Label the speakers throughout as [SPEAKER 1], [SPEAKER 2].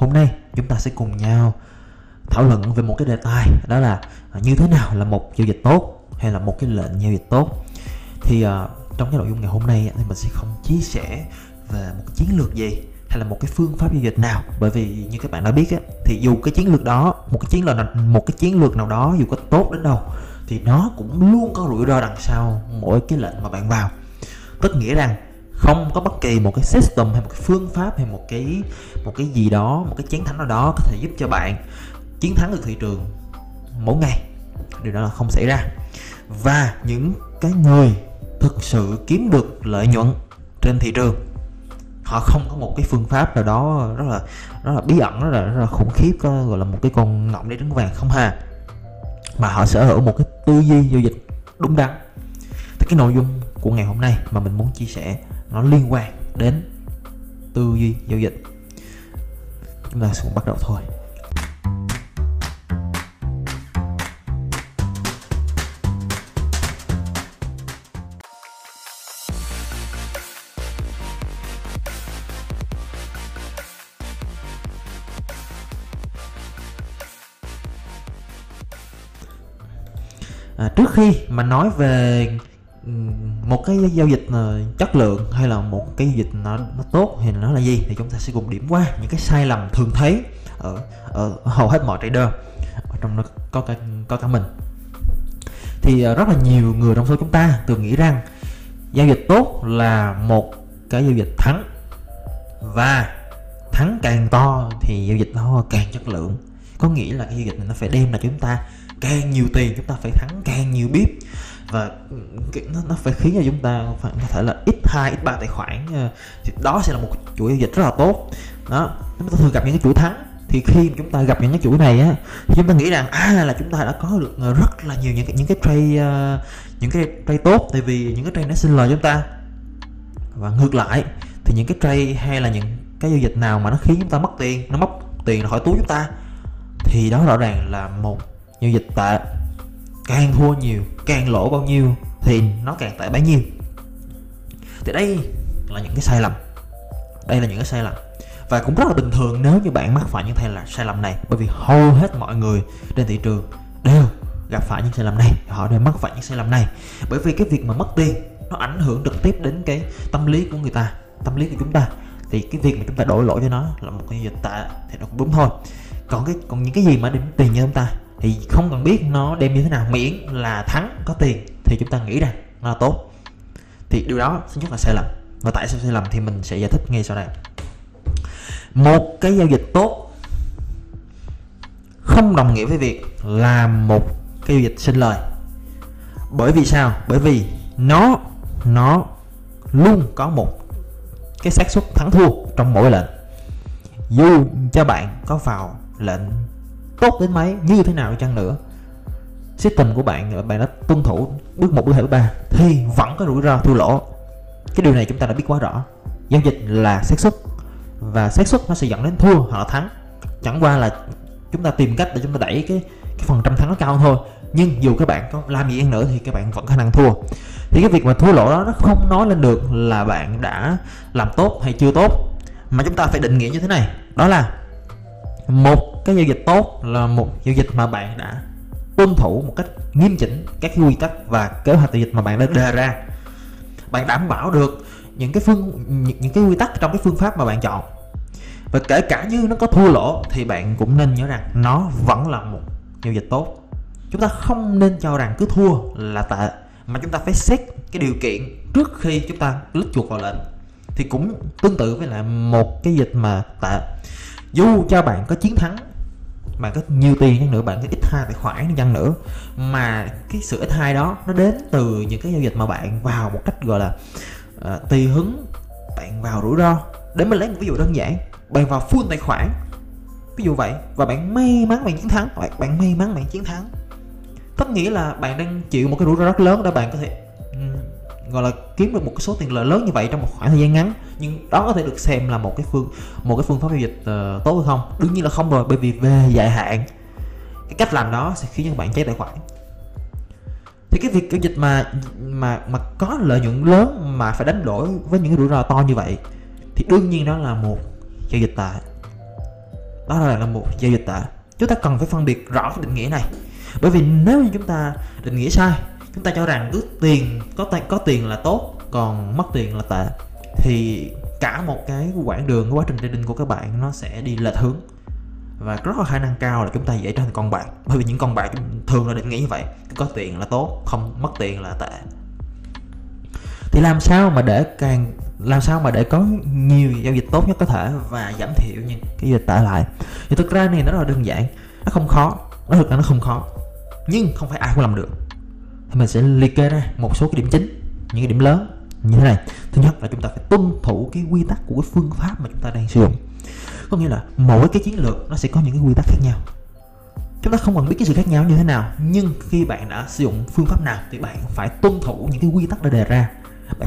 [SPEAKER 1] hôm nay chúng ta sẽ cùng nhau thảo luận về một cái đề tài đó là à, như thế nào là một giao dịch tốt hay là một cái lệnh giao dịch tốt. Thì uh, trong cái nội dung ngày hôm nay thì mình sẽ không chia sẻ về một chiến lược gì hay là một cái phương pháp giao dịch nào. Bởi vì như các bạn đã biết á, thì dù cái chiến lược đó một cái chiến lược nào, một cái chiến lược nào đó dù có tốt đến đâu thì nó cũng luôn có rủi ro đằng sau mỗi cái lệnh mà bạn vào. Tức nghĩa rằng không có bất kỳ một cái system hay một cái phương pháp hay một cái một cái gì đó một cái chiến thắng nào đó có thể giúp cho bạn chiến thắng được thị trường mỗi ngày. Điều đó là không xảy ra. Và những cái người thực sự kiếm được lợi nhuận trên thị trường họ không có một cái phương pháp nào đó rất là rất là bí ẩn rất là, rất là khủng khiếp gọi là một cái con ngọng để trứng vàng không hà. Mà họ sở hữu một cái tư duy giao dịch đúng đắn. Thì cái nội dung của ngày hôm nay mà mình muốn chia sẻ nó liên quan đến tư duy giao dịch. Chúng ta sẽ bắt đầu thôi. À, trước khi mà nói về một cái giao dịch ờ, chất lượng hay là một cái giao dịch nó, nó tốt thì nó là gì thì chúng ta sẽ cùng điểm qua những cái sai lầm thường thấy ở, ở hầu hết mọi trader ở trong đó có cả có cả mình. Thì ờ, rất là nhiều người trong số chúng ta thường nghĩ rằng giao dịch tốt là một cái giao dịch thắng và thắng càng to thì giao dịch nó càng chất lượng. Có nghĩa là cái giao dịch này nó phải đem là chúng ta càng nhiều tiền chúng ta phải thắng càng nhiều bíp và nó, nó phải khiến cho chúng ta phải có thể là ít hai ít ba tài khoản ờ, thì đó sẽ là một chuỗi giao dịch rất là tốt. Đó chúng ta thường gặp những cái chuỗi thắng. Thì khi chúng ta gặp những cái chuỗi này á thì chúng ta nghĩ rằng à là chúng ta đã có được ờ, rất là nhiều những cái những cái trade ờ, những cái trade tốt tại vì những cái trade nó xin lời chúng ta. Và ngược lại thì những cái trade hay là những cái giao dịch nào mà nó khiến chúng ta mất tiền nó mất tiền khỏi túi chúng ta thì đó rõ ràng là một giao dịch tệ càng thua nhiều, càng lỗ bao nhiêu thì nó càng tệ bấy nhiêu. Thì đây là những cái sai lầm. Đây là những cái sai lầm. Và cũng rất là bình thường nếu như bạn mắc phải những thay là sai lầm này, bởi vì hầu hết mọi người trên thị trường đều gặp phải những sai lầm này, họ đều mắc phải những sai lầm này. Bởi vì cái việc mà mất tiền, nó ảnh hưởng trực tiếp đến cái tâm lý của người ta, tâm lý của chúng ta. Thì cái việc mà chúng ta đổ lỗi cho nó là một cái dịch tệ thì nó cũng đúng thôi. Còn cái còn những cái gì mà đến tiền cho chúng ta thì không cần biết nó đem như thế nào, miễn là thắng, có tiền, thì chúng ta nghĩ rằng nó là tốt. Thì điều đó thứ nhất là sai lầm. Và tại sao sai lầm thì mình sẽ giải thích ngay sau đây. Một cái giao dịch tốt không đồng nghĩa với việc là một cái giao dịch sinh lời. Bởi vì sao? Bởi vì nó nó luôn có một cái xác suất thắng thua trong mỗi lệnh dù cho bạn có vào lệnh tốt đến mấy như thế nào chăng nữa. System của bạn ờ, bạn đã tuân thủ bước một bước hai bước ba thì vẫn có rủi ro thua lỗ. Cái điều này chúng ta đã biết quá rõ. Giao dịch là xác suất và xác suất nó sẽ dẫn đến thua hoặc là thắng. Chẳng qua là chúng ta tìm cách để chúng ta đẩy cái cái phần trăm thắng nó cao hơn thôi. Nhưng dù các bạn có làm gì nữa thì các bạn vẫn khả năng thua. Thì cái việc mà thua lỗ đó, nó không nói lên được là bạn đã làm tốt hay chưa tốt. Mà chúng ta phải định nghĩa như thế này. Đó là một cái giao dịch tốt là một giao dịch mà bạn đã tuân thủ một cách nghiêm chỉnh các quy tắc và kế hoạch giao dịch mà bạn đã đề ra. Bạn đảm bảo được những cái phương những, những cái quy tắc trong cái phương pháp mà bạn chọn. Và kể cả như nó có thua lỗ thì bạn cũng nên nhớ rằng nó vẫn là một giao dịch tốt. Chúng ta không nên cho rằng cứ thua là tệ mà chúng ta phải xét cái điều kiện trước khi chúng ta lít chuột vào lệnh thì cũng tương tự với lại một cái dịch mà tệ. Dù cho bạn có chiến thắng bạn có nhiều tiền chăng nữa bạn có ít hai tài khoản chăng nữa. Mà cái sự ít hai đó nó đến từ những cái giao dịch mà bạn vào một cách gọi là uh, tùy hứng bạn vào rủi ro. Để mình lấy một ví dụ đơn giản bạn vào full tài khoản. Ví dụ vậy và bạn may mắn bạn chiến thắng. Bạn, bạn may mắn bạn chiến thắng. Tất nghĩa là bạn đang chịu một cái rủi ro rất lớn để bạn có thể gọi là kiếm được một cái số tiền lợi lớn như vậy trong một khoảng thời gian ngắn. Nhưng đó có thể được xem là một cái phương một cái phương pháp giao dịch uh, tốt hay không? Đương nhiên là không rồi bởi vì về dài hạn cái cách làm đó sẽ khiến cho bạn cháy tài khoản. Thì cái việc giao dịch mà mà mà có lợi nhuận lớn mà phải đánh đổi với những rủi ro to như vậy thì đương nhiên đó là một giao dịch tệ. Đó là một giao dịch tệ. Chúng ta cần phải phân biệt rõ cái định nghĩa này. Bởi vì nếu như chúng ta định nghĩa sai chúng ta cho rằng cứ tiền, có tiền có tiền là tốt, còn mất tiền là tệ. Thì cả một cái quãng đường, cái quá trình trading của các bạn nó sẽ đi lệch hướng. Và rất có khả năng cao là chúng ta dễ trở thành con bạc bởi vì những con bạc thường là định nghĩ như vậy. Có tiền là tốt, không mất tiền là tệ. Thì làm sao mà để càng, làm sao mà để có nhiều giao dịch tốt nhất có thể và giảm thiểu những cái dịch tệ lại? Thì thực ra này nó rất là đơn giản. Nó không khó. Nó thực ra nó không khó. Nhưng không phải ai cũng làm được mình sẽ liệt kê ra một số cái điểm chính, những cái điểm lớn như thế này. Thứ nhất là chúng ta phải tuân thủ cái quy tắc của cái phương pháp mà chúng ta đang sử dụng. Có nghĩa là mỗi cái chiến lược nó sẽ có những cái quy tắc khác nhau. Chúng ta không cần biết cái sự khác nhau như thế nào, nhưng khi bạn đã sử dụng phương pháp nào thì bạn phải tuân thủ những cái quy tắc đã đề ra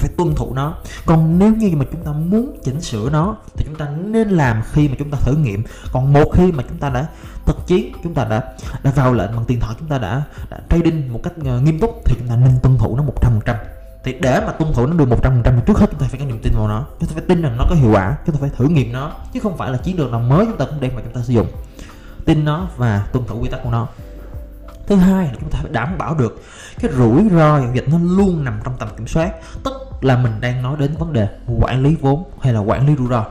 [SPEAKER 1] phải tuân thủ nó còn nếu như mà chúng ta muốn chỉnh sửa nó thì chúng ta nên làm khi mà chúng ta thử nghiệm còn một khi mà chúng ta đã thực chiến chúng ta đã đã vào lệnh bằng tiền thoại chúng ta đã, đã trading một cách nghiêm túc thì chúng ta nên tuân thủ nó một trăm phần trăm thì để mà tuân thủ nó được một trăm phần trăm trước hết chúng ta phải có niềm tin vào nó chúng ta phải tin rằng nó có hiệu quả chúng ta phải thử nghiệm nó chứ không phải là chiến lược nào mới chúng ta cũng đem mà chúng ta sử dụng tin nó và tuân thủ quy tắc của nó thứ hai là chúng ta phải đảm bảo được cái rủi ro giao dịch nó luôn nằm trong tầm kiểm soát tức là mình đang nói đến vấn đề quản lý vốn hay là quản lý rủi ro.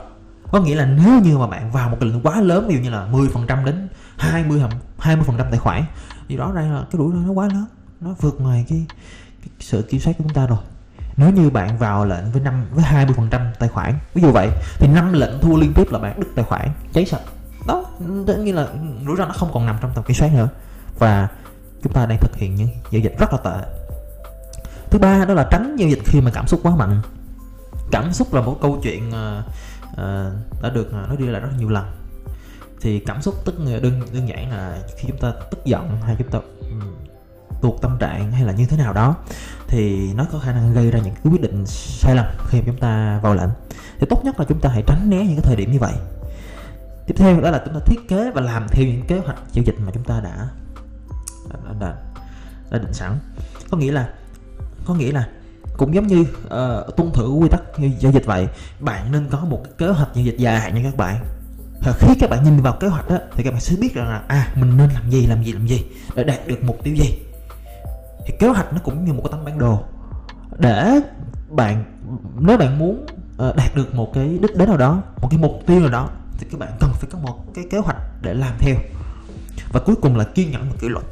[SPEAKER 1] Có nghĩa là nếu như mà bạn vào một cái lượng quá lớn ví dụ như là 10% đến 20 20 phần trăm tài khoản thì rõ ràng là cái rủi ro nó quá lớn nó vượt ngoài cái, cái sự kiểm soát của chúng ta rồi. Nếu như bạn vào lệnh với năm với 20 phần trăm tài khoản ví dụ vậy thì năm lệnh thua liên tiếp là bạn đứt tài khoản cháy sạch. Đó tất nhiên là rủi ro nó không còn nằm trong tầm kiểm soát nữa. Và chúng ta đang thực hiện những giao dịch rất là tệ thứ ba đó là tránh giao dịch khi mà cảm xúc quá mạnh. Cảm xúc là một câu chuyện uh, uh, đã được ờ, nói đi lại rất nhiều lần. Thì cảm xúc tức đơn đơn giản là khi chúng ta tức giận hay chúng ta um, tuột tâm trạng hay là như thế nào đó thì nó có khả năng gây ra những cái quyết định sai lầm khi mà chúng ta vào lệnh. Thì tốt nhất là chúng ta hãy tránh né những cái thời điểm như vậy. Tiếp theo đó là chúng ta thiết kế và làm theo những kế hoạch giao dịch mà chúng ta đã đã, đã, đã định sẵn. Có nghĩa là có nghĩa là cũng giống như uh, tuân thủ quy tắc giao dịch vậy bạn nên có một cái kế hoạch giao dịch dài hạn nha các bạn. Và khi các bạn nhìn vào kế hoạch đó thì các bạn sẽ biết rằng là à mình nên làm gì làm gì làm gì để đạt được mục tiêu gì. Thì kế hoạch nó cũng như một cái tấm bản đồ để bạn nếu bạn muốn uh, đạt được một cái đích đến nào đó một cái mục tiêu nào đó thì các bạn cần phải có một cái kế hoạch để làm theo. Và cuối cùng là kiên nhẫn và kỷ luật.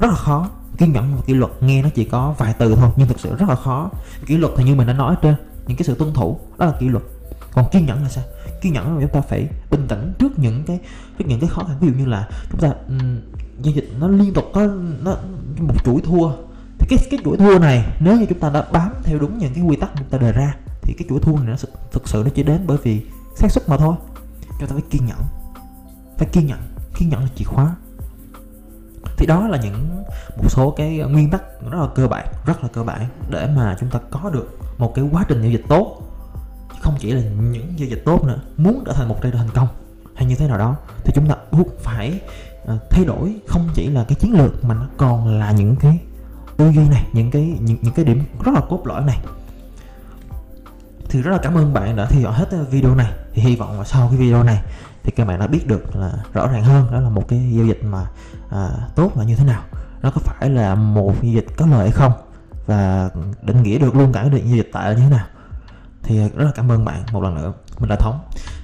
[SPEAKER 1] Rất là khó kiên nhẫn và kỷ luật nghe nó chỉ có vài từ thôi nhưng thực sự rất là khó. Kỷ luật thì như mình đã nói trên những cái sự tuân thủ đó là kỷ luật. Còn kiên nhẫn là sao? Kiên nhẫn là chúng ta phải bình tĩnh trước những cái trước những cái khó khăn. Ví dụ như là chúng ta um, giao dịch nó liên tục có nó một chuỗi thua. Thì cái cái chuỗi thua này nếu như chúng ta đã bám theo đúng những cái quy tắc chúng ta đề ra thì cái chuỗi thua này nó thực sự nó chỉ đến bởi vì xác suất mà thôi. Chúng ta phải kiên nhẫn. Phải kiên nhẫn. Kiên nhẫn là chìa khóa thì đó là những một số cái nguyên tắc rất là cơ bản rất là cơ bản để mà chúng ta có được một cái quá trình giao dịch tốt. Không chỉ là những giao dịch tốt nữa muốn trở thành một trader thành công hay như thế nào đó thì chúng ta buộc phải ờ, thay đổi không chỉ là cái chiến lược mà nó còn là những cái tư duy này những cái những, những cái điểm rất là cốt lõi này thì rất là cảm ơn bạn đã theo dõi hết ờ, video này. Thì hy vọng là sau cái video này thì các bạn đã biết được là rõ ràng hơn đó là một cái giao dịch mà à, tốt là như thế nào. Nó có phải là một giao dịch có lợi hay không và định nghĩa được luôn cả cái giao dịch tại là như thế nào. Thì ờ, rất là cảm ơn bạn một lần nữa. Mình đã thống.